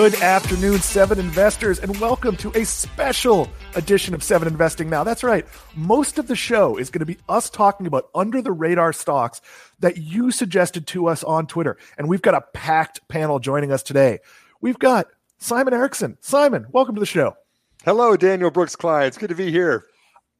Good afternoon, Seven Investors, and welcome to a special edition of Seven Investing Now. That's right. Most of the show is going to be us talking about under the radar stocks that you suggested to us on Twitter. And we've got a packed panel joining us today. We've got Simon Erickson. Simon, welcome to the show. Hello, Daniel Brooks Kline. It's good to be here.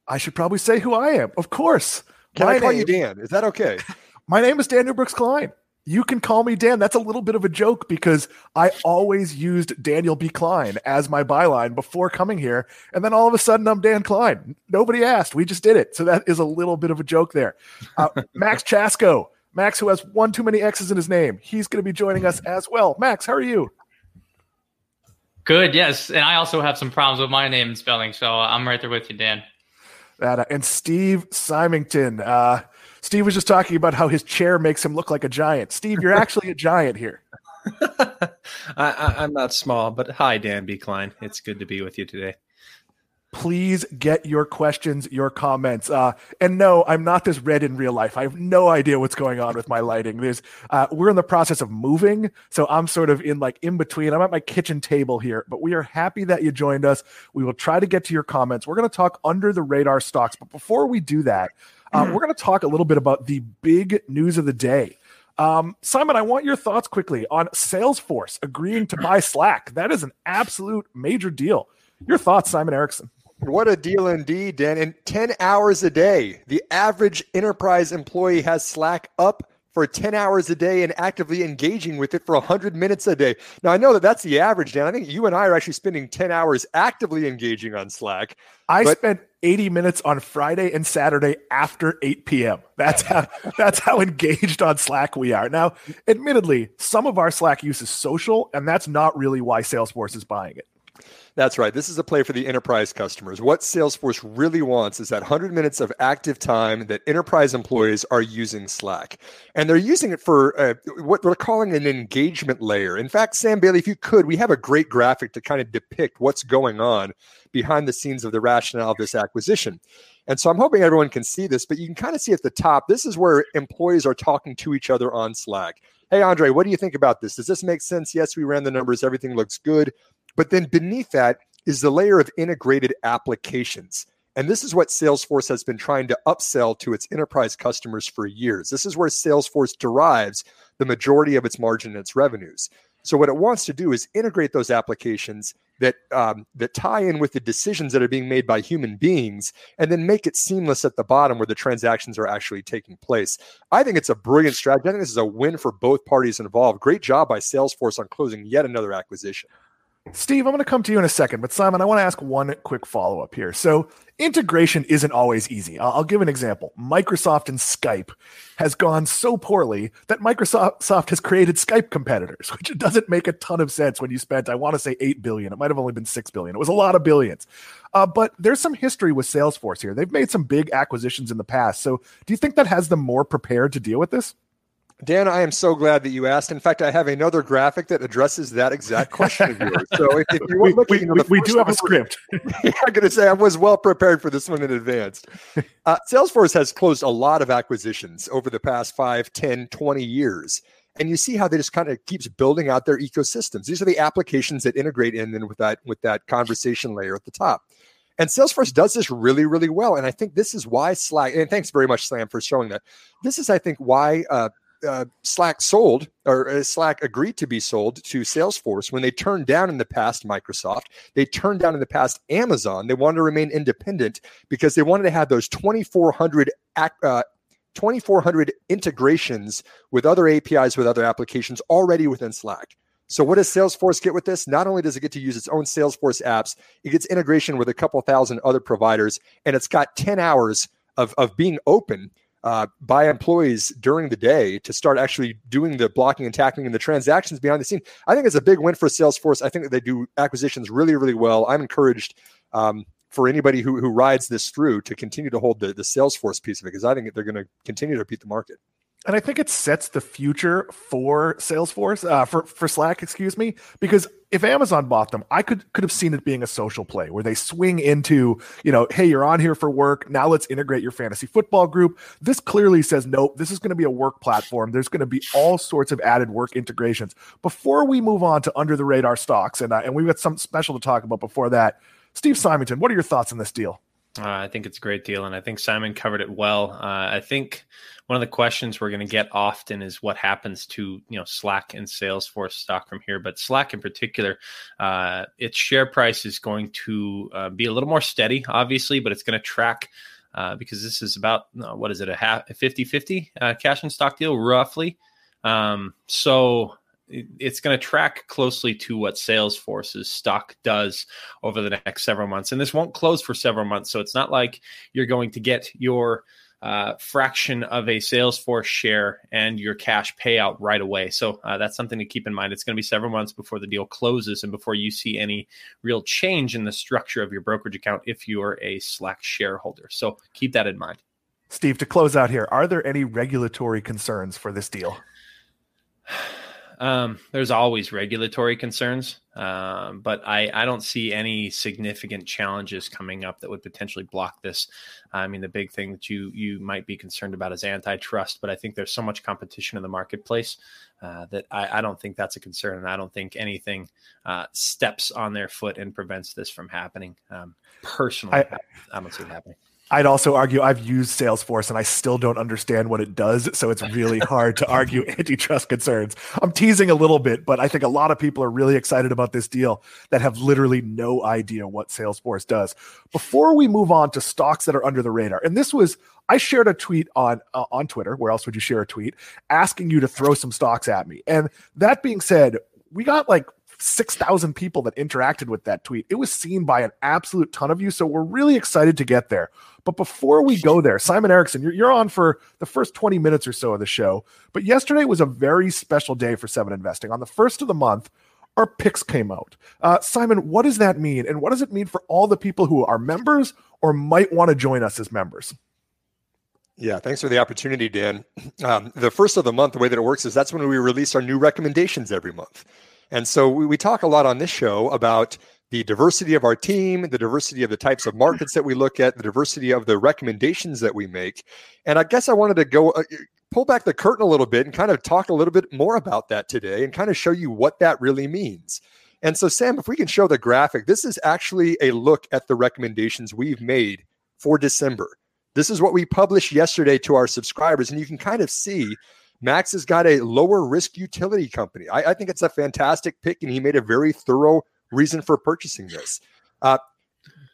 I should probably say who I am. Of course. Can my I call name, you Dan? Is that okay? my name is Daniel Brooks Kline. You can call me Dan. That's a little bit of a joke because I always used Daniel B. Kline as my byline before coming here. And then all of a sudden, I'm Dan Kline. Nobody asked. We just did it. So that is a little bit of a joke there. Uh, Maxx Chatsko. Max, who has one too many X's in his name. He's going to be joining us as well. Max, how are you? Good, yes. And I also have some problems with my name and spelling. So I'm right there with you, Dan. That, uh, and Steve Symington. Uh, Steve was just talking about how his chair makes him look like a giant. Steve, you're actually a giant here. I, am not small, but hi, Dan B. Kline. It's good to be with you today. Please get your questions, your comments. Uh, and no, I'm not this red in real life. I have no idea what's going on with my lighting. There's, uh, we're in the process of moving, so I'm sort of in like in between. I'm at my kitchen table here, but we are happy that you joined us. We will try to get to your comments. We're going to talk under the radar stocks, but before we do that, uh, we're going to talk a little bit about the big news of the day. Um, Simon, I want your thoughts quickly on Salesforce agreeing to buy Slack. That is an absolute major deal. Your thoughts, Simon Erickson? What a deal indeed, Dan. In 10 hours a day, the average enterprise employee has Slack up for 10 hours a day and actively engaging with it for 100 minutes a day. Now, I know that that's the average, Dan. I think you and I are actually spending 10 hours actively engaging on Slack. I but- spent 80 minutes on Friday and Saturday after 8 p.m. That's how that's how engaged on Slack we are. Now, admittedly, some of our Slack use is social, and that's not really why Salesforce is buying it. That's right. This is a play for the enterprise customers. What Salesforce really wants is that 100 minutes of active time that enterprise employees are using Slack. And they're using it for uh, what they're calling an engagement layer. In fact, Sam Bailey, if you could, we have a great graphic to kind of depict what's going on behind the scenes of the rationale of this acquisition. And so I'm hoping everyone can see this, but you can kind of see at the top, this is where employees are talking to each other on Slack. Hey, Andre, what do you think about this? Does this make sense? Yes, we ran the numbers. Everything looks good. But then beneath that is the layer of integrated applications. And this is what Salesforce has been trying to upsell to its enterprise customers for years. This is where Salesforce derives the majority of its margin and its revenues. So what it wants to do is integrate those applications that um, that tie in with the decisions that are being made by human beings, and then make it seamless at the bottom where the transactions are actually taking place. I think it's a brilliant strategy. I think this is a win for both parties involved. Great job by Salesforce on closing yet another acquisition. Steve, I'm going to come to you in a second, but Simon, I want to ask one quick follow up here. So, integration isn't always easy. I'll, I'll, give an example. Microsoft and Skype has gone so poorly that Microsoft has created Skype competitors, which doesn't make a ton of sense when you spent, I want to say, eight billion. It might have only been six billion. It was a lot of billions. Uh, but there's some history with Salesforce here. They've made some big acquisitions in the past. So, do you think that has them more prepared to deal with this? Dan, I am so glad that you asked. In fact, I have another graphic that addresses that exact question of yours. So if, if you we, looking, we, we do have a script. I'm going to say I was well prepared for this one in advance. Uh, Salesforce has closed a lot of acquisitions over the past 5, 10, 20 years. And you see how they just kind of keeps building out their ecosystems. These are the applications that integrate in and with that with that conversation layer at the top. And Salesforce does this really, really well. And I think this is why Slack, and thanks very much, Sam, for showing that. This is, I think, why uh, uh, Slack sold or uh, Slack agreed to be sold to Salesforce when they turned down in the past Microsoft. They turned down in the past Amazon. They wanted to remain independent because they wanted to have those 2,400 uh, 2,400 integrations with other APIs with other applications already within Slack. So what does Salesforce get with this? Not only does it get to use its own Salesforce apps, it gets integration with a couple thousand other providers, and it's got 10 hours of, of being open uh, by employees during the day to start actually doing the blocking and tackling and the transactions behind the scene. I think it's a big win for Salesforce. I think that they do acquisitions really, really well. I'm encouraged um, for anybody who, who rides this through to continue to hold the, the Salesforce piece of it because I think they're going to continue to beat the market. And I think it sets the future for Salesforce, uh, for for Slack, excuse me, because if Amazon bought them, I could could have seen it being a social play where they swing into, you know, hey, you're on here for work. Now let's integrate your fantasy football group. This clearly says nope. This is going to be a work platform. There's going to be all sorts of added work integrations. Before we move on to under the radar stocks, and uh, and we've got something special to talk about before that. Steve Symington, what are your thoughts on this deal? Uh, I think it's a great deal, and I think Simon covered it well. Uh, I think one of the questions we're going to get often is what happens to you know Slack and Salesforce stock from here, but Slack in particular, uh, its share price is going to uh, be a little more steady, obviously, but it's going to track. Uh, because this is about what is it a half a 50 50 uh, cash and stock deal roughly um, so it's going to track closely to what Salesforce's stock does over the next several months. And this won't close for several months. So it's not like you're going to get your uh, fraction of a Salesforce share and your cash payout right away. So uh, that's something to keep in mind. It's going to be several months before the deal closes and before you see any real change in the structure of your brokerage account if you're a Slack shareholder. So keep that in mind. Steve, to close out here, are there any regulatory concerns for this deal? Um, there's always regulatory concerns, um, but I, I don't see any significant challenges coming up that would potentially block this. I mean, the big thing that you you might be concerned about is antitrust, but I think there's so much competition in the marketplace uh, that I, I, don't think that's a concern, and I don't think anything uh, steps on their foot and prevents this from happening. Um, personally, I, I don't see it happening. I'd also argue I've used Salesforce and I still don't understand what it does. So it's really hard to argue antitrust concerns. I'm teasing a little bit, but I think a lot of people are really excited about this deal that have literally no idea what Salesforce does. Before we move on to stocks that are under the radar, and this was, I shared a tweet on uh, on Twitter. Where else would you share a tweet asking you to throw some stocks at me? And that being said, we got like 6,000 people that interacted with that tweet. It was seen by an absolute ton of you. So we're really excited to get there. But before we go there, Simon Erickson, you're, you're on for the first 20 minutes or so of the show. But yesterday was a very special day for Seven Investing. On the first of the month, our picks came out. Uh, Simon, what does that mean? And what does it mean for all the people who are members or might want to join us as members? Yeah, thanks for the opportunity, Dan. Um, the first of the month, the way that it works is that's when we release our new recommendations every month. And so we, we talk a lot on this show about the diversity of our team, the diversity of the types of markets that we look at, the diversity of the recommendations that we make. And I guess I wanted to go uh, pull back the curtain a little bit and kind of talk a little bit more about that today and kind of show you what that really means. And so, Sam, if we can show the graphic, this is actually a look at the recommendations we've made for December. This is what we published yesterday to our subscribers, and you can kind of see Max has got a lower risk utility company. I, I, think it's a fantastic pick, and he made a very thorough reason for purchasing this. Uh,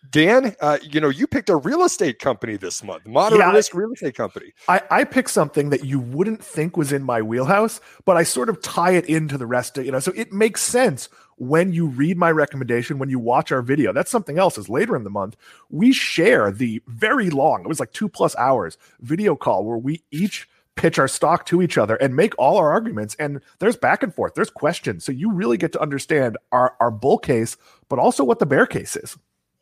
Dan, uh, you know, you picked a real estate company this month, moderate yeah, risk real estate company. I, I picked something that you wouldn't think was in my wheelhouse, but I sort of tie it into the rest of, you know, so it makes sense when you read my recommendation, when you watch our video. That's something else is later in the month. We share the very long, it was like two plus hours video call where we each pitch our stock to each other and make all our arguments. And there's back and forth, there's questions. So you really get to understand our, our bull case, but also what the bear case is.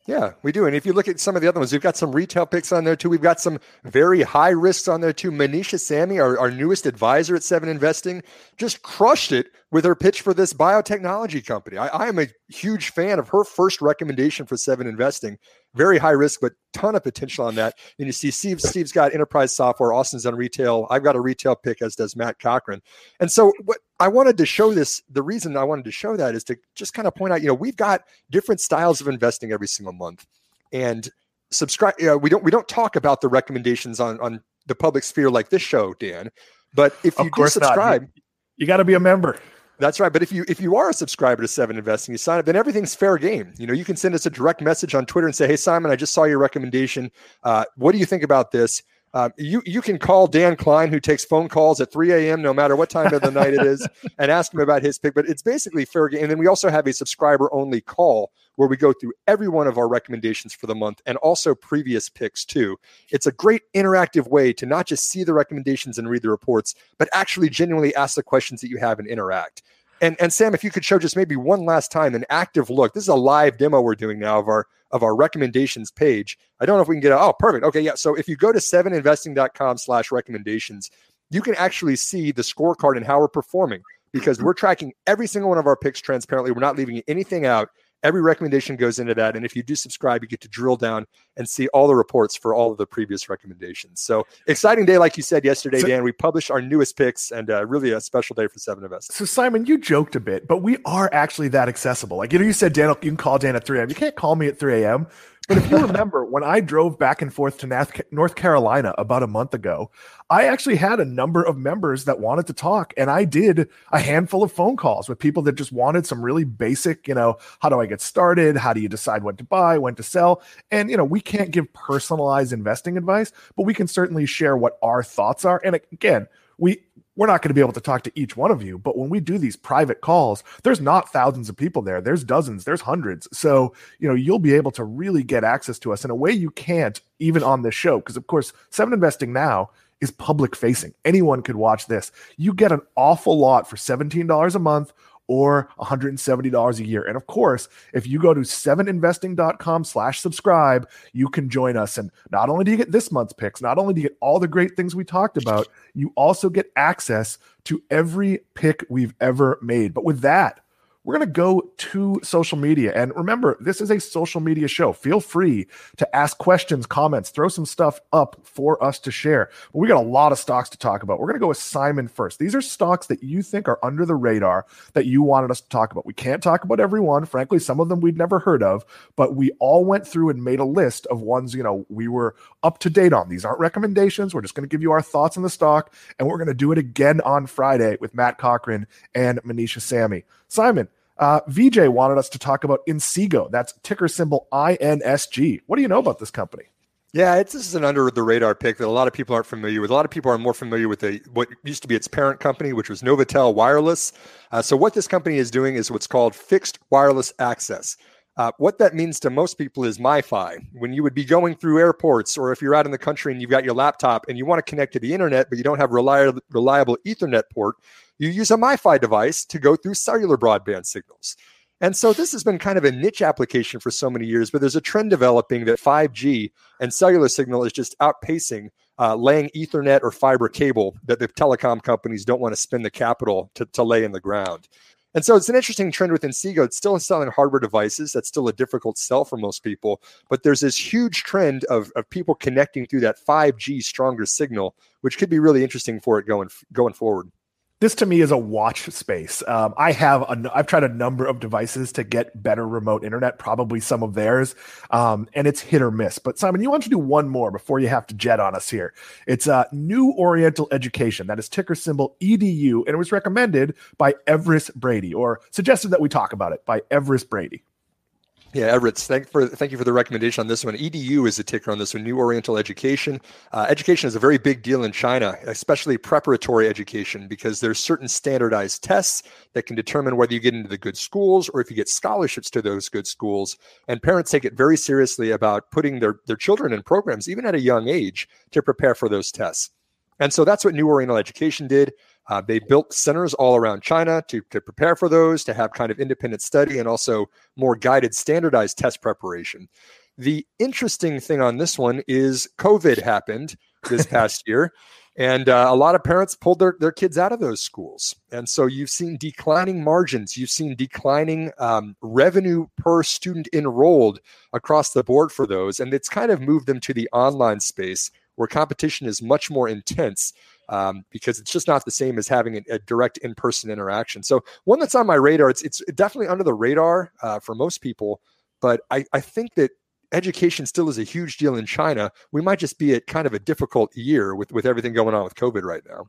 Yeah, we do. And if you look at some of the other ones, we've got some retail picks on there too. We've got some very high risks on there too. Manisha Samy, our, our newest advisor at Seven Investing, just crushed it with her pitch for this biotechnology company. I, I am a huge fan of her first recommendation for Seven Investing very high risk, but ton of potential on that. And you see Steve, Steve's got enterprise software, Austin's on retail. I've got a retail pick, as does Matt Cochrane. And so what I wanted to show this, the reason I wanted to show that is to just kind of point out, you know, we've got different styles of investing every single month. And subscribe, you know, we don't we don't talk about the recommendations on on the public sphere like this show, Dan. But if you do subscribe, not. you, you got to be a member. That's right. But if you if you are a subscriber to Seven Investing, you sign up, then everything's fair game. You know, you can send us a direct message on Twitter and say, "Hey, Simon, I just saw your recommendation. Uh, what do you think about this?" Um, you you can call Dan Kline, who takes phone calls at 3 a.m. no matter what time of the night it is, and ask him about his pick. But it's basically fair game. And then we also have a subscriber only call where we go through every one of our recommendations for the month and also previous picks too. It's a great interactive way to not just see the recommendations and read the reports, but actually genuinely ask the questions that you have and interact. And and Sam, if you could show just maybe one last time an active look. This is a live demo we're doing now of our of our recommendations page. I don't know if we can get a, oh perfect. Okay, yeah. So if you go to seveninvesting.com slash recommendations, you can actually see the scorecard and how we're performing because we're tracking every single one of our picks transparently. We're not leaving anything out. Every recommendation goes into that. And if you do subscribe, you get to drill down and see all the reports for all of the previous recommendations. So exciting day, like you said yesterday, so, Dan. We published our newest picks and uh, really a special day for Seven of Us. So Simon, you joked a bit, but we are actually that accessible. Like you know, you said Dan, you can call Dan at 3 a.m. You can't call me at 3 a.m. But if you remember, when I drove back and forth to North Carolina about a month ago, I actually had a number of members that wanted to talk, and I did a handful of phone calls with people that just wanted some really basic, you know, how do I get started? How do you decide when to buy, when to sell? And, you know, we can't give personalized investing advice, but we can certainly share what our thoughts are. And again, we we're not going to be able to talk to each one of you but when we do these private calls there's not thousands of people there there's dozens there's hundreds. So you know you'll be able to really get access to us in a way you can't even on this show because of course seven investing now is public facing. Anyone could watch this. You get an awful lot for $17 a month or $170 a year. And of course, if you go to seveninvesting.com slash subscribe, you can join us. And not only do you get this month's picks, not only do you get all the great things we talked about, you also get access to every pick we've ever made. But with that, we're going to go to social media. And remember, this is a social media show. Feel free to ask questions, comments, throw some stuff up for us to share. But we got a lot of stocks to talk about. We're going to go with Simon first. These are stocks that you think are under the radar that you wanted us to talk about. We can't talk about every one. Frankly, some of them we'd never heard of, but we all went through and made a list of ones, you know, we were up to date on. These aren't recommendations. We're just going to give you our thoughts on the stock. And we're going to do it again on Friday with Matt Cochrane and Manisha Samy. Simon, uh, VJ wanted us to talk about Inseego. That's ticker symbol INSG. What do you know about this company? Yeah, it's this is an under the radar pick that a lot of people aren't familiar with. A lot of people are more familiar with the what used to be its parent company, which was Novatel Wireless. Uh, so what this company is doing is what's called fixed wireless access. Uh, what that means to most people is MiFi. When you would be going through airports, or if you're out in the country and you've got your laptop and you want to connect to the internet, but you don't have reliable, reliable Ethernet port, you use a MiFi device to go through cellular broadband signals. And so this has been kind of a niche application for so many years, but there's a trend developing that 5G and cellular signal is just outpacing uh, laying Ethernet or fiber cable that the telecom companies don't want to spend the capital to, to lay in the ground. And so it's an interesting trend within Inseego. It's still selling hardware devices. That's still a difficult sell for most people. But there's this huge trend of, of people connecting through that 5G stronger signal, which could be really interesting for it going going forward this to me is a watch space. Um, I have a, I've tried a number of devices to get better remote internet, probably some of theirs, um, and it's hit or miss. But Simon, you want to do one more before you have to jet on us here. It's uh, New Oriental Education. That is ticker symbol EDU, and it was recommended by Everest Brady, or suggested that we talk about it by Everest Brady. Yeah, Everett, thank for thank you for the recommendation on this one. EDU is a ticker on this one. New Oriental Education. Uh, education is a very big deal in China, especially preparatory education, because there's certain standardized tests that can determine whether you get into the good schools or if you get scholarships to those good schools. And parents take it very seriously about putting their their children in programs, even at a young age, to prepare for those tests. And so that's what New Oriental Education did. Uh, they built centers all around China to, to prepare for those, to have kind of independent study and also more guided, standardized test preparation. The interesting thing on this one is COVID happened this past year, and uh, a lot of parents pulled their, their kids out of those schools. And so you've seen declining margins, you've seen declining um, revenue per student enrolled across the board for those. And it's kind of moved them to the online space where competition is much more intense um, because it's just not the same as having a, a direct in-person interaction. So one that's on my radar, it's it's definitely under the radar uh, for most people, but I, I think that education still is a huge deal in China. We might just be at kind of a difficult year with with everything going on with COVID right now.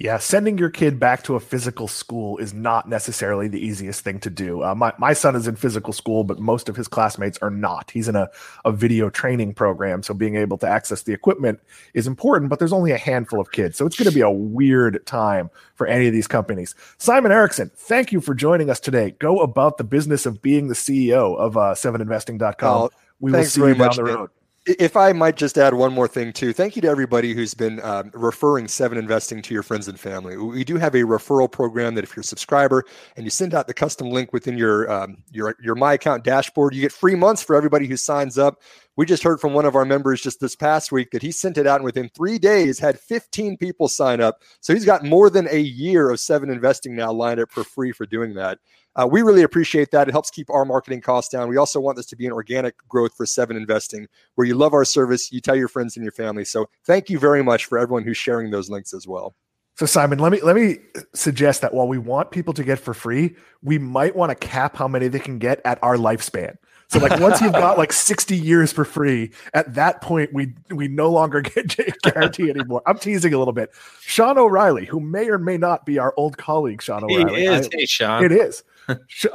Yeah, sending your kid back to a physical school is not necessarily the easiest thing to do. Uh, my, my son is in physical school, but most of his classmates are not. He's in a, a video training program, so being able to access the equipment is important, but there's only a handful of kids. So it's going to be a weird time for any of these companies. Simon Erickson, thank you for joining us today. Go about the business of being the CEO of uh, 7investing.com. Oh, we will see you down the road if I might just add one more thing too, thank you to everybody who's been um, referring Seven Investing to your friends and family. We do have a referral program that if you're a subscriber and you send out the custom link within your um, your your My Account dashboard, you get free months for everybody who signs up. We just heard from one of our members just this past week that he sent it out and within three days had 15 people sign up. So he's got more than a year of seven investing now lined up for free for doing that. Uh, we really appreciate that. It helps keep our marketing costs down. We also want this to be an organic growth for Seven Investing, where you love our service, you tell your friends and your family. So thank you very much for everyone who's sharing those links as well. So Simon, let me let me suggest that while we want people to get for free, we might want to cap how many they can get at our lifespan. So like once you've got like 60 years for free, at that point we we no longer get guarantee anymore. I'm teasing a little bit. Sean O'Reilly, who may or may not be our old colleague, Sean O'Reilly. He is. I, hey, Sean. It is.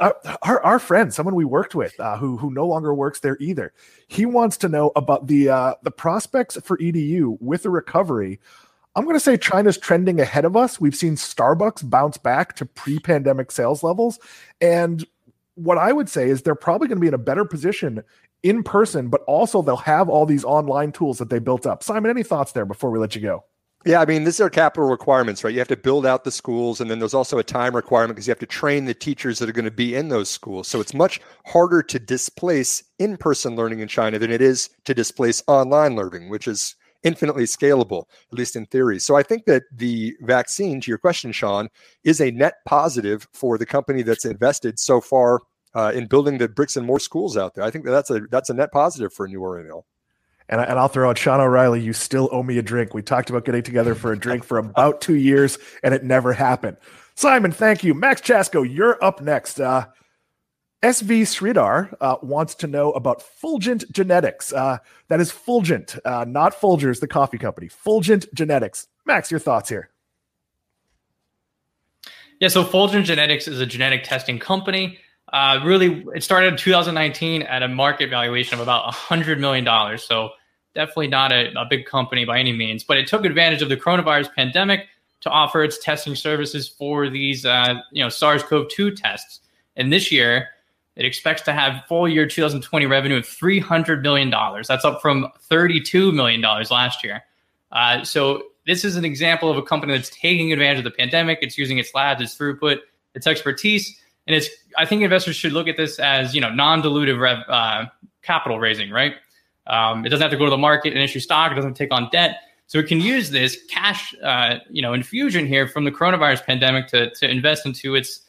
Uh, our, our friend, someone we worked with, uh, who who no longer works there either. He wants to know about the uh, the prospects for EDU with the recovery. I'm going to say China's trending ahead of us. We've seen Starbucks bounce back to pre-pandemic sales levels, and what I would say is they're probably going to be in a better position in person, but also they'll have all these online tools that they built up. Simon, any thoughts there before we let you go? Yeah, I mean, these are capital requirements, right? You have to build out the schools, and then there's also a time requirement because you have to train the teachers that are going to be in those schools. So it's much harder to displace in person learning in China than it is to displace online learning, which is infinitely scalable, at least in theory. So I think that the vaccine, to your question, Sean, is a net positive for the company that's invested so far uh, in building the bricks and more schools out there. I think that that's a that's a net positive for New Oriental. And, I, and I'll throw out Sean O'Reilly. You still owe me a drink. We talked about getting together for a drink for about two years, and it never happened. Simon, thank you. Maxx Chatsko, you're up next. Uh, SV Sridhar uh, wants to know about Fulgent Genetics. Uh, that is Fulgent, uh, not Folgers, the coffee company. Fulgent Genetics. Max, your thoughts here? Yeah, so Fulgent Genetics is a genetic testing company. Uh, really, it started in 2019 at a market valuation of about $100 million. So definitely not a, a big company by any means, but it took advantage of the coronavirus pandemic to offer its testing services for these, uh, you know, SARS-CoV-2 tests. And this year, it expects to have full year 2020 revenue of $300 million. That's up from $32 million last year. Uh, so this is an example of a company that's taking advantage of the pandemic. It's using its labs, its throughput, its expertise, and it's. I think investors should look at this as you know non-dilutive uh, capital raising, right? Um, it doesn't have to go to the market and issue stock. It doesn't take on debt, so it can use this cash, uh, you know, infusion here from the coronavirus pandemic to to invest into its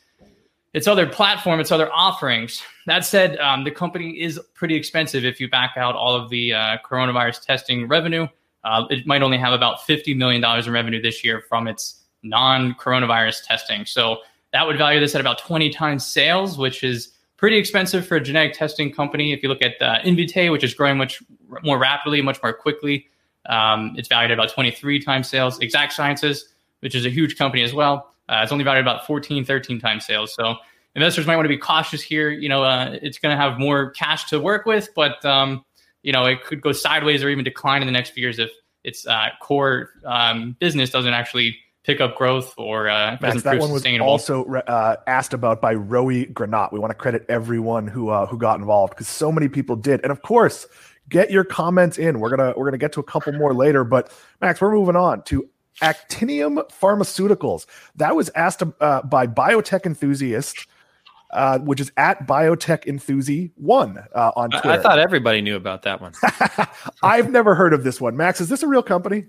its other platform, its other offerings. That said, um, the company is pretty expensive if you back out all of the uh, coronavirus testing revenue. Uh, it might only have about $50 million in revenue this year from its non coronavirus testing. So that would value this at about 20 times sales, which is pretty expensive for a genetic testing company. If you look at uh, Invitae, which is growing much more rapidly, much more quickly, um, it's valued at about 23 times sales. Exact Sciences, which is a huge company as well, uh, it's only valued about 14, 13 times sales. So investors might want to be cautious here. You know, uh, it's going to have more cash to work with, but um, you know, it could go sideways or even decline in the next few years if its uh, core um, business doesn't actually pick up growth or uh, Max, that one was also uh, asked about by Roey Granat. We want to credit everyone who uh, who got involved because so many people did, and of course, get your comments in. We're gonna we're gonna get to a couple more later, but Max, we're moving on to Actinium Pharmaceuticals. That was asked uh, by biotech enthusiast, uh, which is at biotech enthusi one uh, on Twitter. I, I thought everybody knew about that one. I've never heard of this one. Max, is this a real company?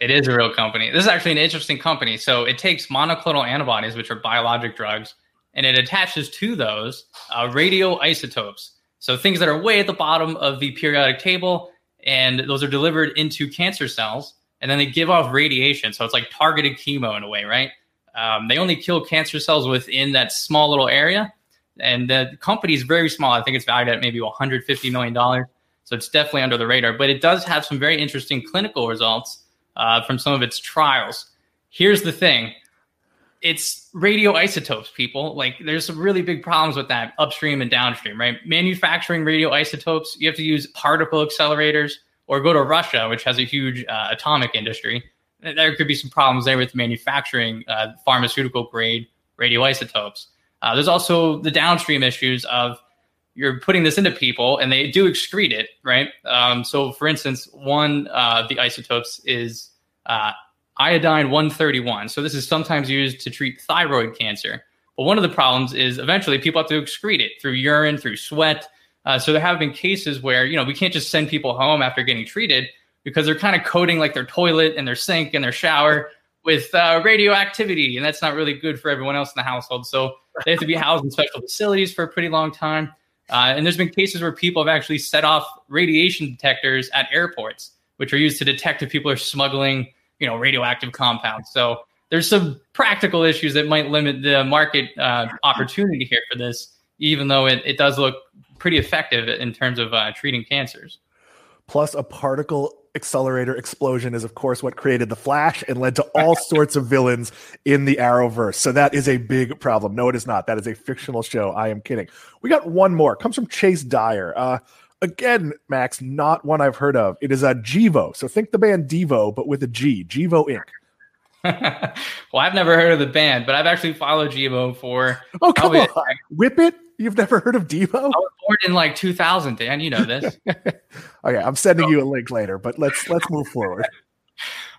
It is a real company. This is actually an interesting company. So it takes monoclonal antibodies, which are biologic drugs, and it attaches to those uh, radioisotopes. So things that are way at the bottom of the periodic table, and those are delivered into cancer cells and then they give off radiation. So it's like targeted chemo in a way, right? Um, they only kill cancer cells within that small little area. And the company is very small. I think it's valued at maybe $150 million. So it's definitely under the radar. But it does have some very interesting clinical results uh, from some of its trials. Here's the thing it's radioisotopes, people. Like, there's some really big problems with that upstream and downstream, right? Manufacturing radioisotopes, you have to use particle accelerators or go to Russia, which has a huge uh, atomic industry. There could be some problems there with manufacturing uh, pharmaceutical grade radioisotopes. Uh, there's also the downstream issues of you're putting this into people and they do excrete it, right? Um, so, for instance, one of the isotopes is uh, iodine 131. So, this is sometimes used to treat thyroid cancer. But one of the problems is eventually people have to excrete it through urine, through sweat, Uh, so there have been cases where you know we can't just send people home after getting treated because they're kind of coating like their toilet and their sink and their shower with uh, radioactivity, and that's not really good for everyone else in the household. So they have to be housed in special facilities for a pretty long time. Uh, and there's been cases where people have actually set off radiation detectors at airports, which are used to detect if people are smuggling, you know, radioactive compounds. So there's some practical issues that might limit the market uh, opportunity here for this, even though it, it does look pretty effective in terms of uh, treating cancers. Plus, a particle accelerator explosion is, of course, what created the Flash and led to all sorts of villains in the Arrowverse. So that is a big problem. No, it is not. That is a fictional show. I am kidding. We got one more. It comes from Chase Dyer. Uh, again, Max, not one I've heard of. It is a Gevo. So think the band Devo, but with a G. Gevo Inc. well, I've never heard of the band, but I've actually followed Gevo for. Oh, come on. Whip it. You've never heard of Devo? I was born in like 2000, Dan. You know this. okay, I'm sending you a link later, but let's let's move forward.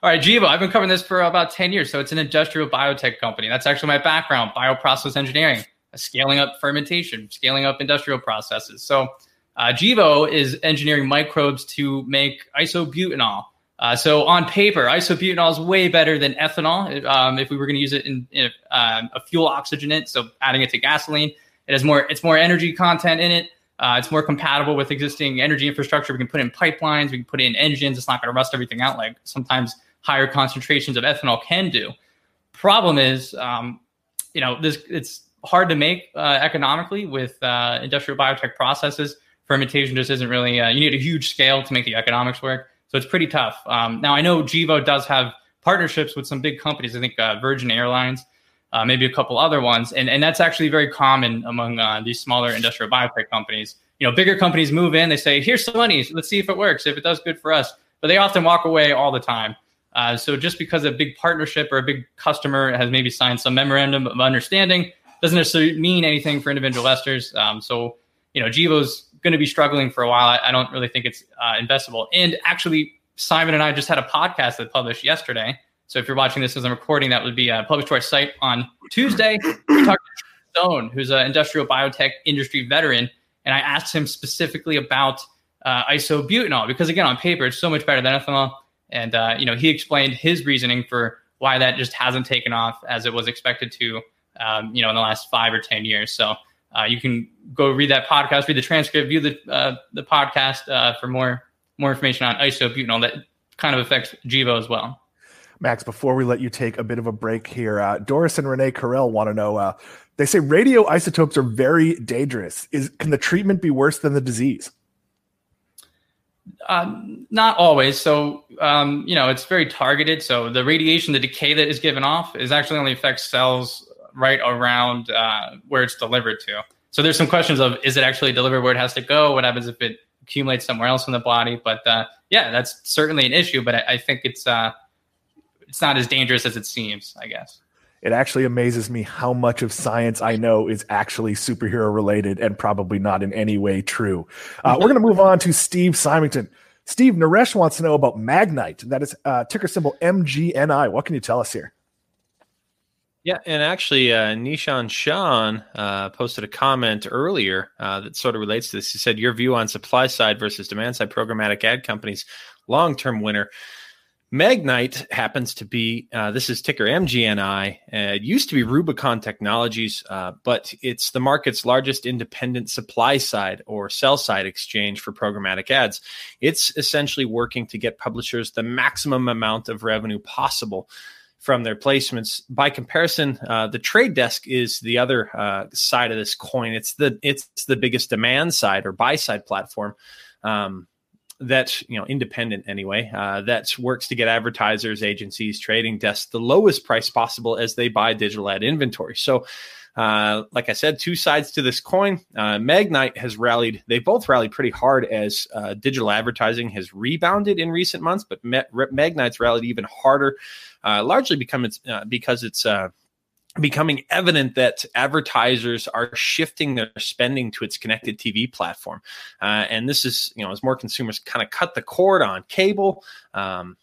All right, Gevo. I've been covering this for about 10 years. So it's an industrial biotech company. That's actually my background, bioprocess engineering, scaling up fermentation, scaling up industrial processes. So uh, Gevo is engineering microbes to make isobutanol. Uh, so on paper, isobutanol is way better than ethanol um, if we were going to use it in, in um, a fuel oxygenate. So adding it to gasoline, it has more. It's more energy content in it. Uh, it's more compatible with existing energy infrastructure. We can put in pipelines. We can put in engines. It's not going to rust everything out like sometimes higher concentrations of ethanol can do. Problem is, um, you know, this it's hard to make uh, economically with uh, industrial biotech processes. Fermentation just isn't really. Uh, you need a huge scale to make the economics work. So it's pretty tough. Um, now I know Gevo does have partnerships with some big companies. I think uh, Virgin Airlines, uh, maybe a couple other ones, and and that's actually very common among uh, these smaller industrial biotech companies. You know, bigger companies move in, they say, "Here's some money, let's see if it works. If it does, good for us." But they often walk away all the time. Uh, so just because a big partnership or a big customer has maybe signed some memorandum of understanding doesn't necessarily mean anything for individual investors. Um, so you know, Gevo's going to be struggling for a while. I, I don't really think it's uh, investable. And actually, Simon and I just had a podcast that published yesterday. So if you're watching this as I'm recording, that would be uh, published to our site on Tuesday. We talked to Stone, who's an industrial biotech industry veteran, and I asked him specifically about uh, isobutanol because, again, on paper, it's so much better than ethanol. And uh, you know, he explained his reasoning for why that just hasn't taken off as it was expected to, um, you know, in the last five or ten years. So uh, you can go read that podcast, read the transcript, view the uh, the podcast uh, for more more information on isobutanol that kind of affects Gevo as well. Max, before we let you take a bit of a break here, uh, Doris and Renee Carell want to know. Uh, they say radioisotopes are very dangerous. Is can the treatment be worse than the disease? Uh, not always. So, um, you know, it's very targeted. So the radiation, the decay that is given off, is actually only affects cells right around uh, where it's delivered to. So there's some questions of is it actually delivered where it has to go? What happens if it accumulates somewhere else in the body? But uh, yeah, that's certainly an issue. But I, I think it's uh, it's not as dangerous as it seems. I guess. It actually amazes me how much of science I know is actually superhero related and probably not in any way true. Uh, we're going to move on to Steve Symington. Steve Naresh wants to know about Magnite. That is uh, ticker symbol MGNI. What can you tell us here? Yeah, and actually, uh, Nishan Shan uh, posted a comment earlier uh, that sort of relates to this. He said, "Your view on supply side versus demand side programmatic ad companies, long term winner." Magnite happens to be uh, this is ticker MGNI. it used to be Rubicon Technologies, uh, but it's the market's largest independent supply side or sell side exchange for programmatic ads. It's essentially working to get publishers the maximum amount of revenue possible from their placements. By comparison, uh, the trade desk is the other uh, side of this coin. It's the it's the biggest demand side or buy side platform. Um, that you know independent anyway uh, that works to get advertisers agencies trading desks the lowest price possible as they buy digital ad inventory so uh, like I said, two sides to this coin. Uh, Magnite has rallied. They both rallied pretty hard as uh, digital advertising has rebounded in recent months, but Magnite's rallied even harder, uh, largely become it's, uh, because it's uh, becoming evident that advertisers are shifting their spending to its connected TV platform. and this is, you know, as more consumers kind of cut the cord on cable. Um,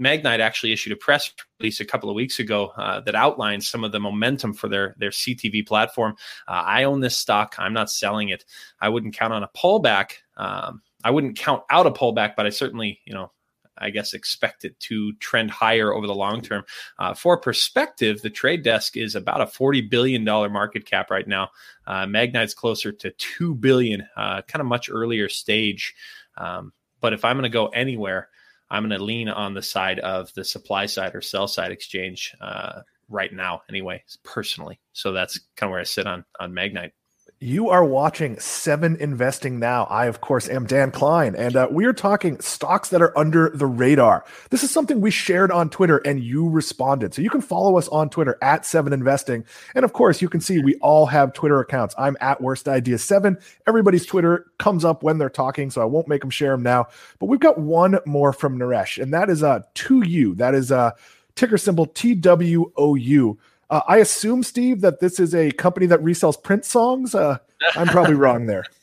Magnite actually issued a press release a couple of weeks ago uh, that outlined some of the momentum for their their CTV platform. Uh, I own this stock. I'm not selling it. I wouldn't count on a pullback. Um, I wouldn't count out a pullback, but I certainly, you know, I guess expect it to trend higher over the long term. Uh, for perspective, the trade desk is about a forty billion dollar market cap right now. Uh, Magnite's closer to two billion, uh, kind of much earlier stage. Um, but if I'm going to go anywhere, I'm going to lean on the side of the supply side or sell side exchange uh, right now, anyway, personally. So that's kind of where I sit on on Magnite. You are watching Seven Investing Now. I, of course, am Dan Kline, and uh, we are talking stocks that are under the radar. This is something we shared on Twitter, and you responded. So you can follow us on Twitter at Seven Investing. And of course, you can see we all have Twitter accounts. I'm at Worst Idea Seven. Everybody's Twitter comes up when they're talking, so I won't make them share them now. But we've got one more from Naresh, and that is uh, to you. That is uh, ticker symbol T W O U. Uh, I assume, Steve, that this is a company that resells Prince songs. Uh, I'm probably wrong there.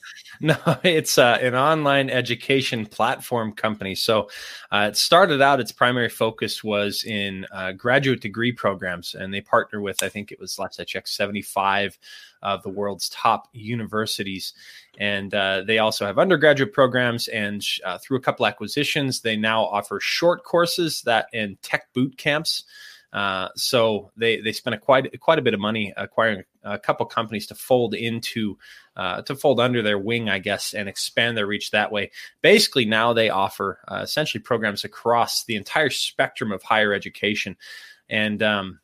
No, it's uh, an online education platform company. So uh, it started out, its primary focus was in uh, graduate degree programs, and they partner with, I think it was last I checked, 75 of the world's top universities. And uh, they also have undergraduate programs, and uh, through a couple acquisitions, they now offer short courses that in tech boot camps. Uh, so they they spent a quite quite a bit of money acquiring a couple companies to fold into uh, to fold under their wing, I guess, and expand their reach that way. Basically, now they offer uh, essentially programs across the entire spectrum of higher education, and um,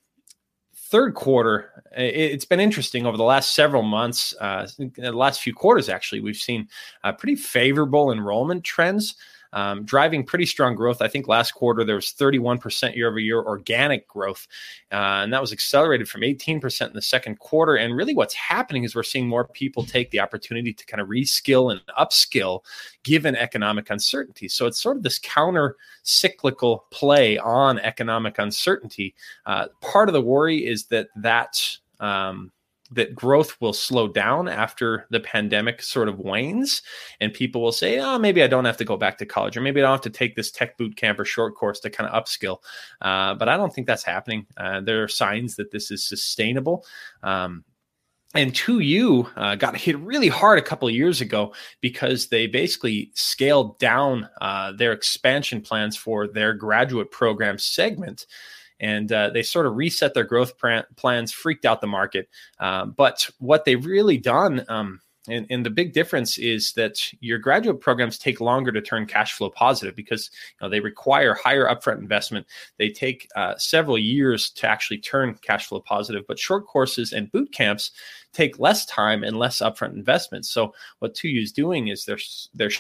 third quarter, it's been interesting. Over the last several months, uh, the last few quarters, actually, we've seen uh, pretty favorable enrollment trends um, driving pretty strong growth. I think last quarter there was 31% year over year organic growth, uh, and that was accelerated from 18% in the second quarter. And really, what's happening is we're seeing more people take the opportunity to kind of reskill and upskill given economic uncertainty. So it's sort of this counter cyclical play on economic uncertainty. Uh, part of the worry is that that um, that growth will slow down after the pandemic sort of wanes and people will say oh maybe i don't have to go back to college or maybe i don't have to take this tech boot camp or short course to kind of upskill. Uh, but i don't think that's happening. Uh, there are signs that this is sustainable. Um, and 2U uh, got hit really hard a couple of years ago because they basically scaled down uh, their expansion plans for their graduate program segment and uh, they sort of reset their growth plans, freaked out the market. Uh, but what they've really done, um, and, and, the big difference is that your graduate programs take longer to turn cash flow positive because you know, they require higher upfront investment. They take uh, several years to actually turn cash flow positive. But short courses and boot camps take less time and less upfront investment. So what 2U is doing is they're they're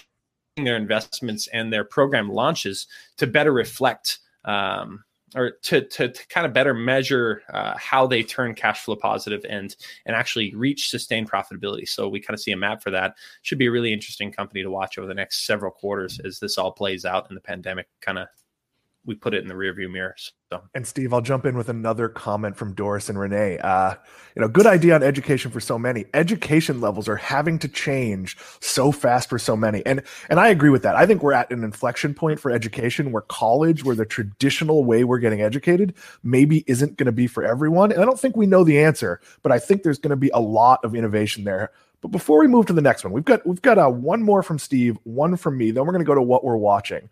their investments and their program launches to better reflect um, or to, to, to, kind of better measure uh, how they turn cash flow positive and and actually reach sustained profitability. So we kind of see a map for that. Should be a really interesting company to watch over the next several quarters as this all plays out and the pandemic kind of we put it in the rearview mirror. So. And Steve, I'll jump in with another comment from Doris and Renee. Uh, you know, good idea on education for so many. Education levels are having to change so fast for so many, and and I agree with that. I think we're at an inflection point for education where college, where the traditional way we're getting educated, maybe isn't going to be for everyone. And I don't think we know the answer, but I think there's going to be a lot of innovation there. But before we move to the next one, we've got we've got uh, one more from Steve, one from me. Then we're going to go to what we're watching.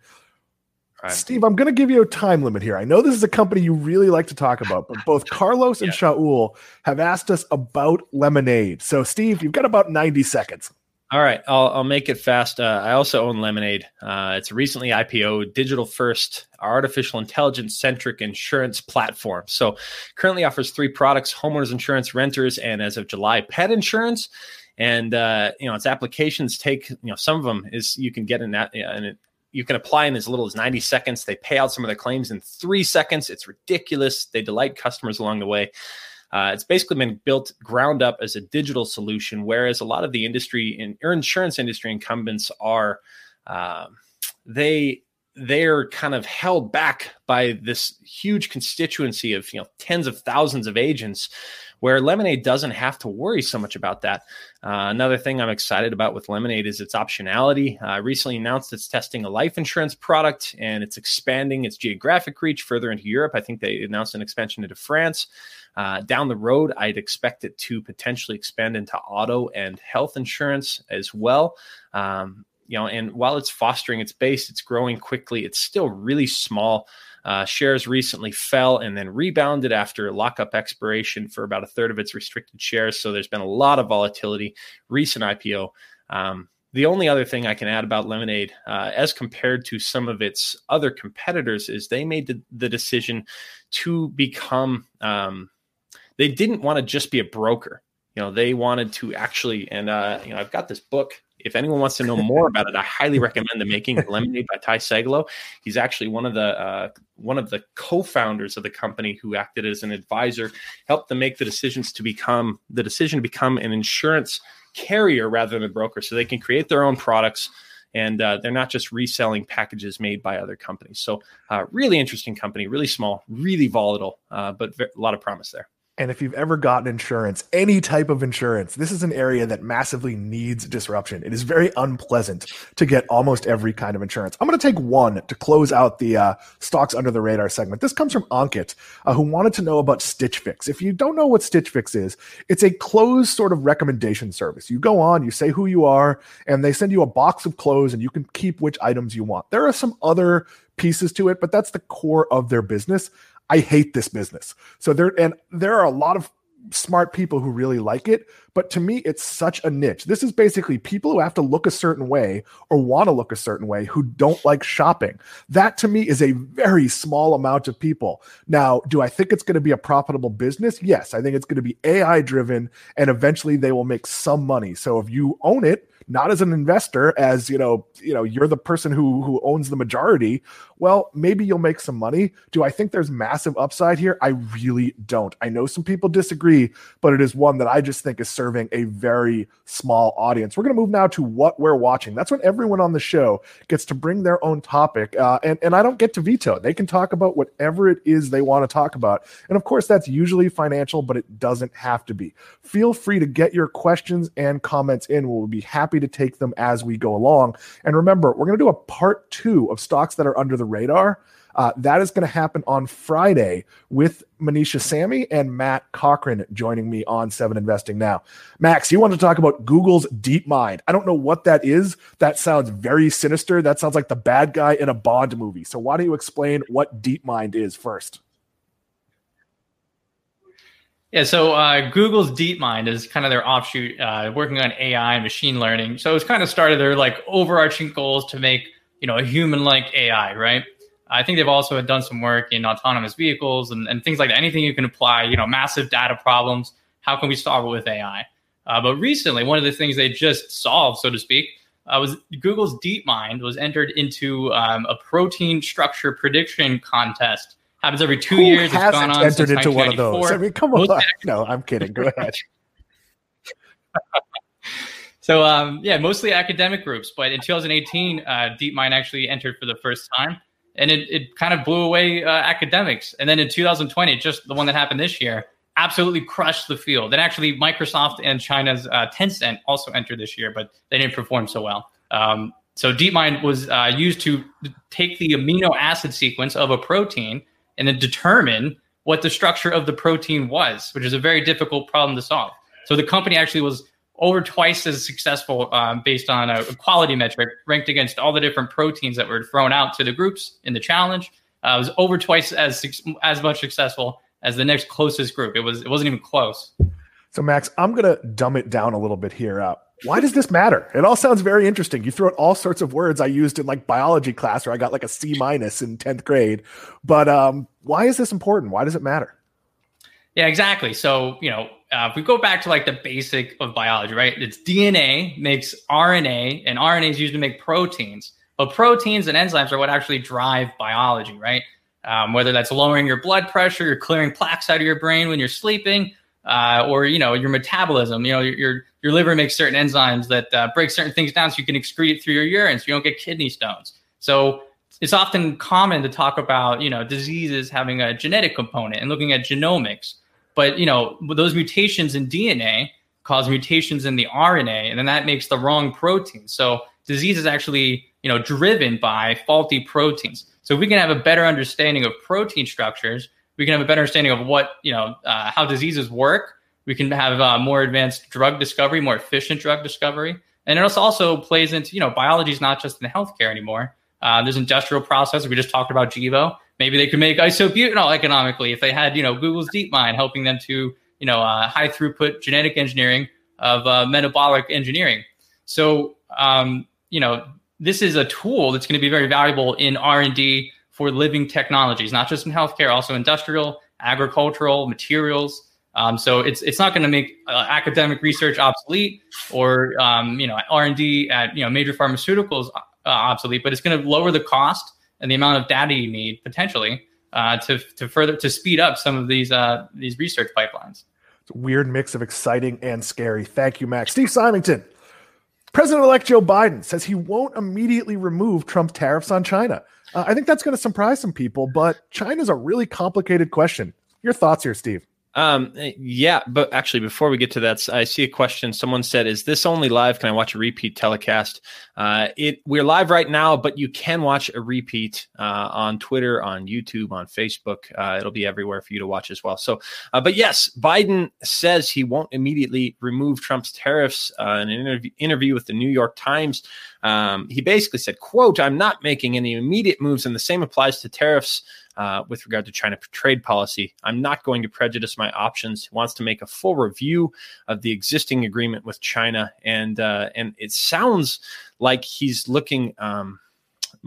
Right. Steve, I'm going to give you a time limit here. I know this is a company you really like to talk about, but both Carlos and yeah. Shaul have asked us about Lemonade. So, Steve, you've got about 90 seconds. All right, I'll, I'll make it fast. Uh, I also own Lemonade. Uh, it's a recently IPO, digital first, artificial intelligence centric insurance platform. So, currently offers three products: homeowners insurance, renters, and as of July, pet insurance and uh, you know its applications take you know some of them is you can get in that an you can apply in as little as 90 seconds. They pay out some of their claims in three seconds. It's ridiculous. They delight customers along the way. Uh, it's basically been built ground up as a digital solution, whereas a lot of the industry and insurance industry incumbents are uh, they they're kind of held back by this huge constituency of you know tens of thousands of agents where Lemonade doesn't have to worry so much about that. Uh, another thing I'm excited about with Lemonade is its optionality. Uh, recently announced it's testing a life insurance product and it's expanding its geographic reach further into Europe. I think they announced an expansion into France. Uh, down the road, I'd expect it to potentially expand into auto and health insurance as well. Um, you know, and while it's fostering its base, it's growing quickly. It's still really small. Uh, shares recently fell and then rebounded after lockup expiration for about a third of its restricted shares. So there's been a lot of volatility. Recent IPO. Um, the only other thing I can add about Lemonade, uh, as compared to some of its other competitors, is they made the, the decision to become. Um, they didn't want to just be a broker. You know, they wanted to actually, and uh, you know, I've got this book if anyone wants to know more about it, I highly recommend The Making of Lemonade by Ty Sagalow. He's actually one of the uh, one of the co-founders of the company who acted as an advisor, helped them make the decisions to become the decision to become an insurance carrier rather than a broker, so they can create their own products and uh, they're not just reselling packages made by other companies. So, uh, really interesting company, really small, really volatile, uh, but a lot of promise there. And if you've ever gotten insurance, any type of insurance, this is an area that massively needs disruption. It is very unpleasant to get almost every kind of insurance. I'm going to take one to close out the uh, stocks under the radar segment. This comes from Ankit, uh, who wanted to know about Stitch Fix. If you don't know what Stitch Fix is, it's a closed sort of recommendation service. You go on, you say who you are, and they send you a box of clothes, and you can keep which items you want. There are some other pieces to it, but that's the core of their business. I hate this business. So there and there are a lot of smart people who really like it, but to me it's such a niche. This is basically people who have to look a certain way or want to look a certain way who don't like shopping. That to me is a very small amount of people. Now, do I think it's going to be a profitable business? Yes, I think it's going to be AI driven and eventually they will make some money. So if you own it, not as an investor as you know you know you're the person who who owns the majority. Well maybe you'll make some money. Do i think there's massive upside here? I really don't. I know some people disagree but it is one that i just think is serving a very small audience. We're going to move now to what we're watching. That's when everyone on the show gets to bring their own topic uh, and and i don't get to veto they can talk about whatever it is they want to talk about. And of course that's usually financial but it doesn't have to be. Feel free to get your questions and comments in. We'll be happy happy to take them as we go along. And remember, we're going to do a part two of stocks that are under the radar. Uh, that is going to happen on Friday with Manisha Samy and Matt Cochrane joining me on Seven Investing Now. Maxx, you want to talk about Google's DeepMind. I don't know what that is. That sounds very sinister. That sounds like the bad guy in a Bond movie. So why don't you explain what DeepMind is first? Yeah, so uh, Google's DeepMind is kind of their offshoot, uh, working on AI and machine learning. So it's kind of started their like overarching goals to make you know a human-like AI, right? I think they've also done some work in autonomous vehicles and, and things like that. Anything you can apply, you know, massive data problems. How can we solve it with AI? Uh, but recently, one of the things they just solved, so to speak, uh, was Google's DeepMind was entered into um, a protein structure prediction contest happens every two Who years. It's gone on entered into one of those. I mean, come on. no, I'm kidding. Go ahead. so um, yeah, mostly academic groups, but in 2018, uh, DeepMind actually entered for the first time, and it, it kind of blew away uh, academics. And then in 2020, just the one that happened this year, absolutely crushed the field. And actually, Microsoft and China's uh, Tencent also entered this year, but they didn't perform so well. Um, so DeepMind was uh, used to take the amino acid sequence of a protein and then determine what the structure of the protein was, which is a very difficult problem to solve. So the company actually was over twice as successful um, based on a, quality metric ranked against all the different proteins that were thrown out to the groups in the challenge. Uh, was over twice as as much successful as the next closest group. It was it wasn't even close. So Maxx, I'm gonna dumb it down a little bit here. Uh, why does this matter? It all sounds very interesting. You throw out all sorts of words I used in like biology class where I got like a C minus in 10th grade. But um, why is this important? Why does it matter? Yeah, exactly. So, you know, uh, if we go back to like the basic of biology, right? It's DNA makes RNA, and RNA is used to make proteins. But proteins and enzymes are what actually drive biology, right? Um, whether that's lowering your blood pressure, you're clearing plaques out of your brain when you're sleeping, uh, or you know your metabolism. You know your your, your liver makes certain enzymes that uh, break certain things down, so you can excrete it through your urine, so you don't get kidney stones. So it's often common to talk about you know diseases having a genetic component and looking at genomics. But you know, those mutations in DNA cause mutations in the RNA, and then that makes the wrong protein. So disease is actually you know driven by faulty proteins. So if we can have a better understanding of protein structures, we can have a better understanding of what you know uh, how diseases work. We can have uh, more advanced drug discovery, more efficient drug discovery, and it also plays into you know biology is not just in healthcare anymore. Uh, there's industrial processes. We just talked about Gevo. Maybe they could make isobutanol economically if they had you know Google's DeepMind helping them to you know uh, high throughput genetic engineering of uh, metabolic engineering. So um, you know this is a tool that's going to be very valuable in R and D for living technologies, not just in healthcare, also industrial, agricultural, materials. Um, so it's it's not going to make uh, academic research obsolete or um, you know R and D at you know major pharmaceuticals uh, obsolete, but it's going to lower the cost and the amount of data you need potentially uh, to to further to speed up some of these uh, these research pipelines. It's a weird mix of exciting and scary. Thank you, Maxx. Steve Symington. President elect Joe Biden says he won't immediately remove Trump tariffs on China. Uh, I think that's going to surprise some people, but China's a really complicated question. Your thoughts here, Steve? Um, yeah, but actually, before we get to that, I see a question. Someone said, "Is this only live? Can I watch a repeat telecast?" Uh, it we're live right now, but you can watch a repeat uh, on Twitter, on YouTube, on Facebook. Uh, it'll be everywhere for you to watch as well. So, uh, but yes, Biden says he won't immediately remove Trump's tariffs. Uh, in an interview, interview with the New York Times, um, he basically said, "quote I'm not making any immediate moves, and the same applies to tariffs." Uh, with regard to China trade policy. I'm not going to prejudice my options. He wants to make a full review of the existing agreement with China, and uh, and it sounds like he's looking. Um,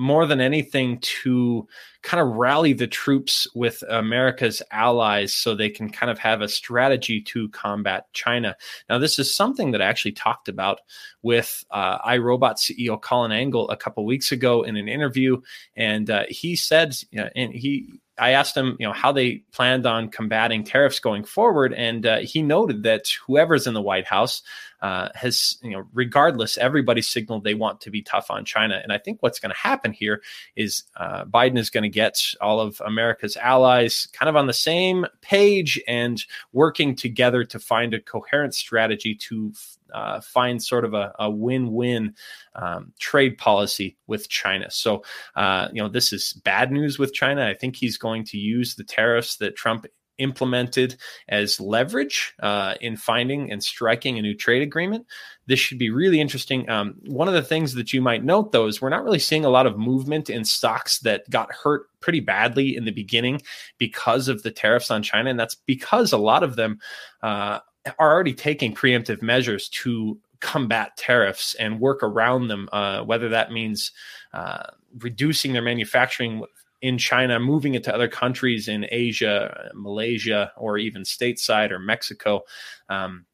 more than anything to kind of rally the troops with America's allies so they can kind of have a strategy to combat China. Now, this is something that I actually talked about with uh, iRobot CEO Colin Angle a couple weeks ago in an interview, and uh, he said, you know, and he I asked him, you know, how they planned on combating tariffs going forward, and uh, he noted that whoever's in the White House uh, has, you know, regardless, everybody signaled they want to be tough on China. And I think what's going to happen here is uh, Biden is going to get all of America's allies kind of on the same page and working together to find a coherent strategy to uh, find sort of a, a win-win um, trade policy with China. So, uh, you know, this is bad news with China. I think he's going to use the tariffs that Trump implemented as leverage uh, in finding and striking a new trade agreement. This should be really interesting. Um, one of the things that you might note, though, is we're not really seeing a lot of movement in stocks that got hurt pretty badly in the beginning because of the tariffs on China. And that's because a lot of them uh, are already taking preemptive measures to combat tariffs and work around them, uh, whether that means uh, reducing their manufacturing in China, moving it to other countries in Asia, Malaysia, or even stateside or Mexico. Um,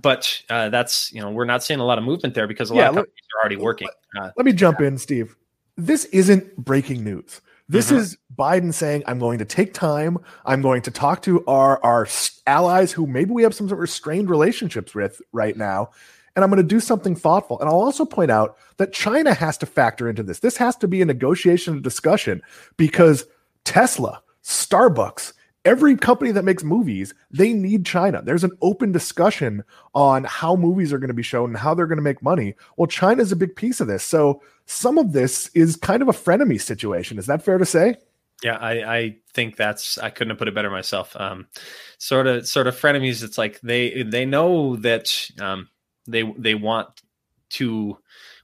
but uh, that's you know we're not seeing a lot of movement there because a lot yeah, of companies let, are already working. Uh, let me jump in, Steve. This isn't breaking news. This mm-hmm. is Biden saying, I'm going to take time. I'm going to talk to our, our allies who maybe we have some sort of strained relationships with right now. And I'm going to do something thoughtful. And I'll also point out that China has to factor into this. This has to be a negotiation and discussion because Tesla, Starbucks, every company that makes movies, they need China. There's an open discussion on how movies are going to be shown and how they're going to make money. Well, China is a big piece of this. So some of this is kind of a frenemy situation. Is that fair to say? Yeah, I, I think that's I couldn't have put it better myself. Um, sort of sort of frenemies. It's like they they know that um, they they want to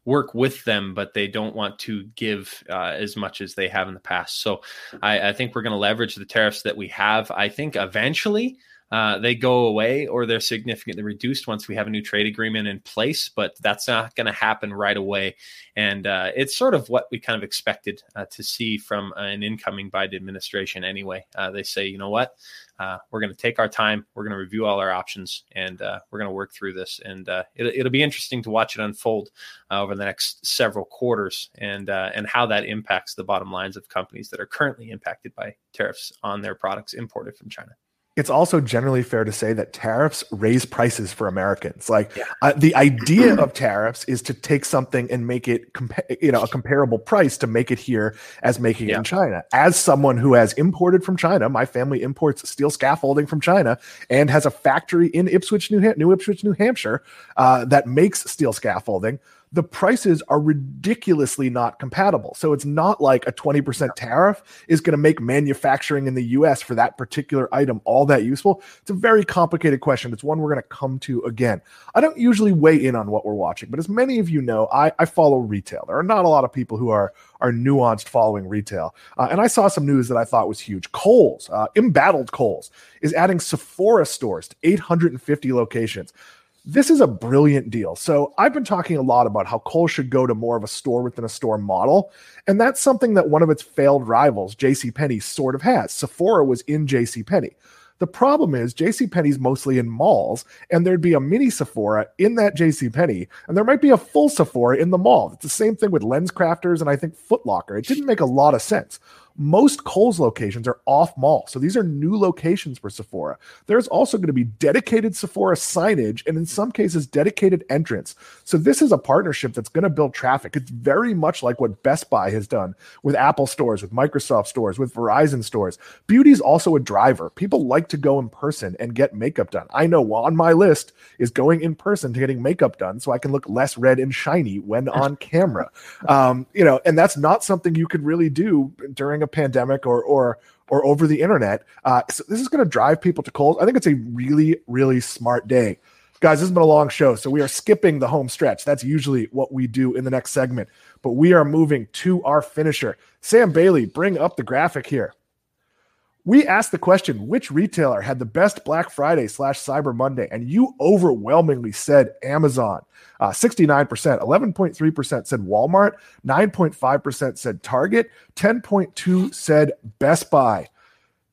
work with them, but they don't want to give uh, as much as they have in the past. So I, I think we're going to leverage the tariffs that we have. I think eventually uh, they go away or they're significantly reduced once we have a new trade agreement in place, but that's not going to happen right away. And uh, it's sort of what we kind of expected uh, to see from an incoming Biden administration anyway. Uh, they say, you know what? Uh, we're going to take our time. We're going to review all our options, and uh, we're going to work through this. And uh, it, will be interesting to watch it unfold uh, over the next several quarters, and uh, and how that impacts the bottom lines of companies that are currently impacted by tariffs on their products imported from China. It's also generally fair to say that tariffs raise prices for Americans. Like yeah. uh, the idea of tariffs is to take something and make it, compa- you know, a comparable price to make it here as making yeah. it in China. As someone who has imported from China, my family imports steel scaffolding from China and has a factory in Ipswich, New, Ham- New Ipswich, New Hampshire, uh, that makes steel scaffolding the prices are ridiculously not compatible. So it's not like a 20% tariff is going to make manufacturing in the US for that particular item all that useful. It's a very complicated question. It's one we're going to come to again. I don't usually weigh in on what we're watching, but as many of you know, I, I follow retail. There are not a lot of people who are are nuanced following retail. Uh, and I saw some news that I thought was huge. Kohl's, uh, embattled Kohl's, is adding Sephora stores to 850 locations. This is a brilliant deal. So I've been talking a lot about how Kohl should go to more of a store within a store model. And that's something that one of its failed rivals, JCPenney, sort of has. Sephora was in JCPenney. The problem is JCPenney's mostly in malls, and there'd be a mini Sephora in that JCPenney, and there might be a full Sephora in the mall. It's the same thing with LensCrafters and I think Footlocker. It didn't make a lot of sense. Most Kohl's locations are off mall. So these are new locations for Sephora. There's also going to be dedicated Sephora signage and in some cases dedicated entrance. So this is a partnership that's going to build traffic. It's very much like what Best Buy has done with Apple stores, with Microsoft stores, with Verizon stores. Beauty is also a driver. People like to go in person and get makeup done. I know on my list is going in person to getting makeup done so I can look less red and shiny when on camera. Um, you know, and that's not something you could really do during a pandemic or or or over the internet. Uh, so this is going to drive people to Kohl's. I think it's a really really smart day. Guys, this has been a long show, so we are skipping the home stretch. That's usually what we do in the next segment, but we are moving to our finisher. Sam Bailey, bring up the graphic here. We asked the question which retailer had the best Black Friday slash Cyber Monday, and you overwhelmingly said Amazon. Uh, 69%, 11.3% said Walmart, 9.5% said Target, 10.2 said Best Buy.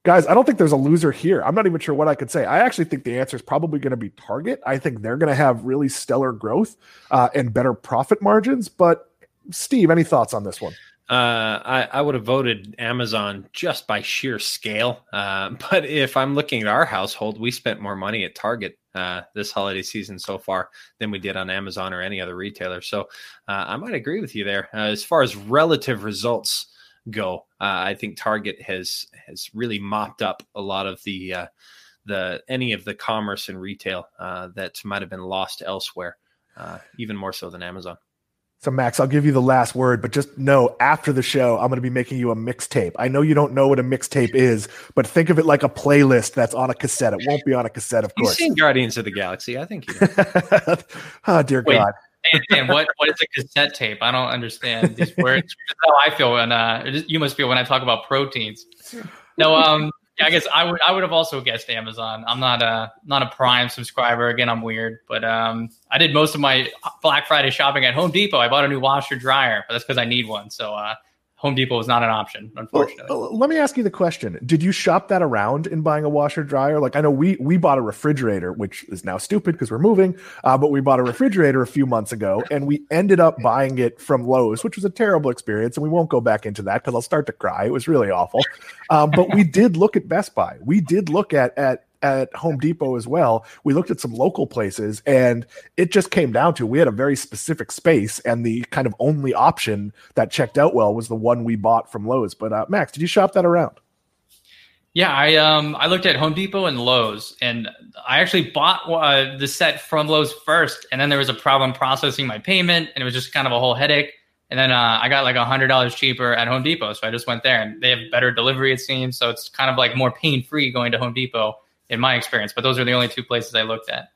Guys, I don't think there's a loser here. I'm not even sure what I could say. I actually think the answer is probably going to be Target. I think they're going to have really stellar growth uh, and better profit margins. But Steve, any thoughts on this one? Uh, I, I would have voted Amazon just by sheer scale. Uh, but if I'm looking at our household, we spent more money at Target uh, this holiday season so far than we did on Amazon or any other retailer. So uh, I might agree with you there. Uh, as far as relative results go, I think Target has has really mopped up a lot of the the any of the commerce and retail that might have been lost elsewhere, even more so than Amazon. So, Maxx, I'll give you the last word, but just know after the show, I'm going to be making you a mixtape. I know you don't know what a mixtape is, but think of it like a playlist that's on a cassette. It won't be on a cassette, of course. You've course. seen Guardians of the Galaxy. I think you know. oh, dear Wait, God. And, what, what is a cassette tape? I don't understand these words. how I feel when uh, you must feel when I talk about proteins. No, um, I guess I would I would have also guessed Amazon. I'm not a not a Prime subscriber. Again, I'm weird, but um, I did most of my Black Friday shopping at Home Depot. I bought a new washer dryer, but that's because I need one. So uh, Home Depot was not an option, unfortunately. Well, let me ask you the question: Did you shop that around in buying a washer dryer? Like I know we we bought a refrigerator, which is now stupid because we're moving, uh, but we bought a refrigerator a few months ago, and we ended up buying it from Lowe's, which was a terrible experience, and we won't go back into that because I'll start to cry. It was really awful. Um, but we did look at Best Buy. We did look at at at Home Depot as well. We looked at some local places and it just came down to we had a very specific space and the kind of only option that checked out well was the one we bought from Lowe's. But uh, Maxx, did you shop that around? Yeah, I um I looked at Home Depot and Lowe's, and I actually bought uh, the set from Lowe's first, and then there was a problem processing my payment, and it was just kind of a whole headache. And then uh, I got like a hundred dollars cheaper at Home Depot, so I just went there, and they have better delivery it seems. So it's kind of like more pain free going to Home Depot in my experience. But those are the only two places I looked at.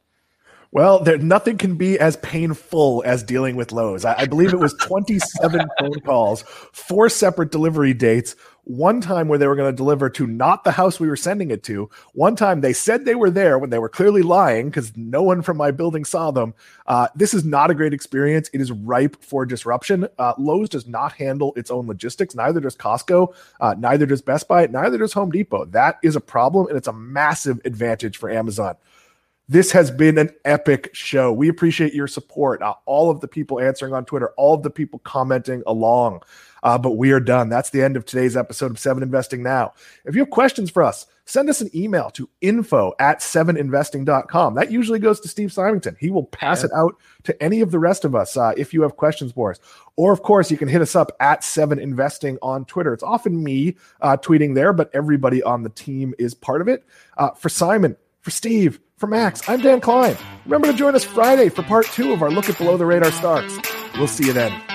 Well, there nothing can be as painful as dealing with Lowe's. I, I believe it was 27 phone calls, four separate delivery dates. One time where they were going to deliver to not the house we were sending it to. One time they said they were there when they were clearly lying because no one from my building saw them. Uh, this is not a great experience. It is ripe for disruption. Uh, Lowe's does not handle its own logistics. Neither does Costco. Uh, neither does Best Buy. Neither does Home Depot. That is a problem, and it's a massive advantage for Amazon. This has been an epic show. We appreciate your support. Uh, all of the people answering on Twitter, all of the people commenting along. Uh, but we are done. That's the end of today's episode of Seven Investing Now. If you have questions for us, send us an email to info at seveninvesting.com. That usually goes to Steve Symington. He will pass yeah. it out to any of the rest of us uh, if you have questions for us. Or, of course, you can hit us up at Seven Investing on Twitter. It's often me uh, tweeting there, but everybody on the team is part of it. Uh, for Simon, for Steve, for Maxx, I'm Dan Kline. Remember to join us Friday for part two of our look at below the radar stocks. We'll see you then.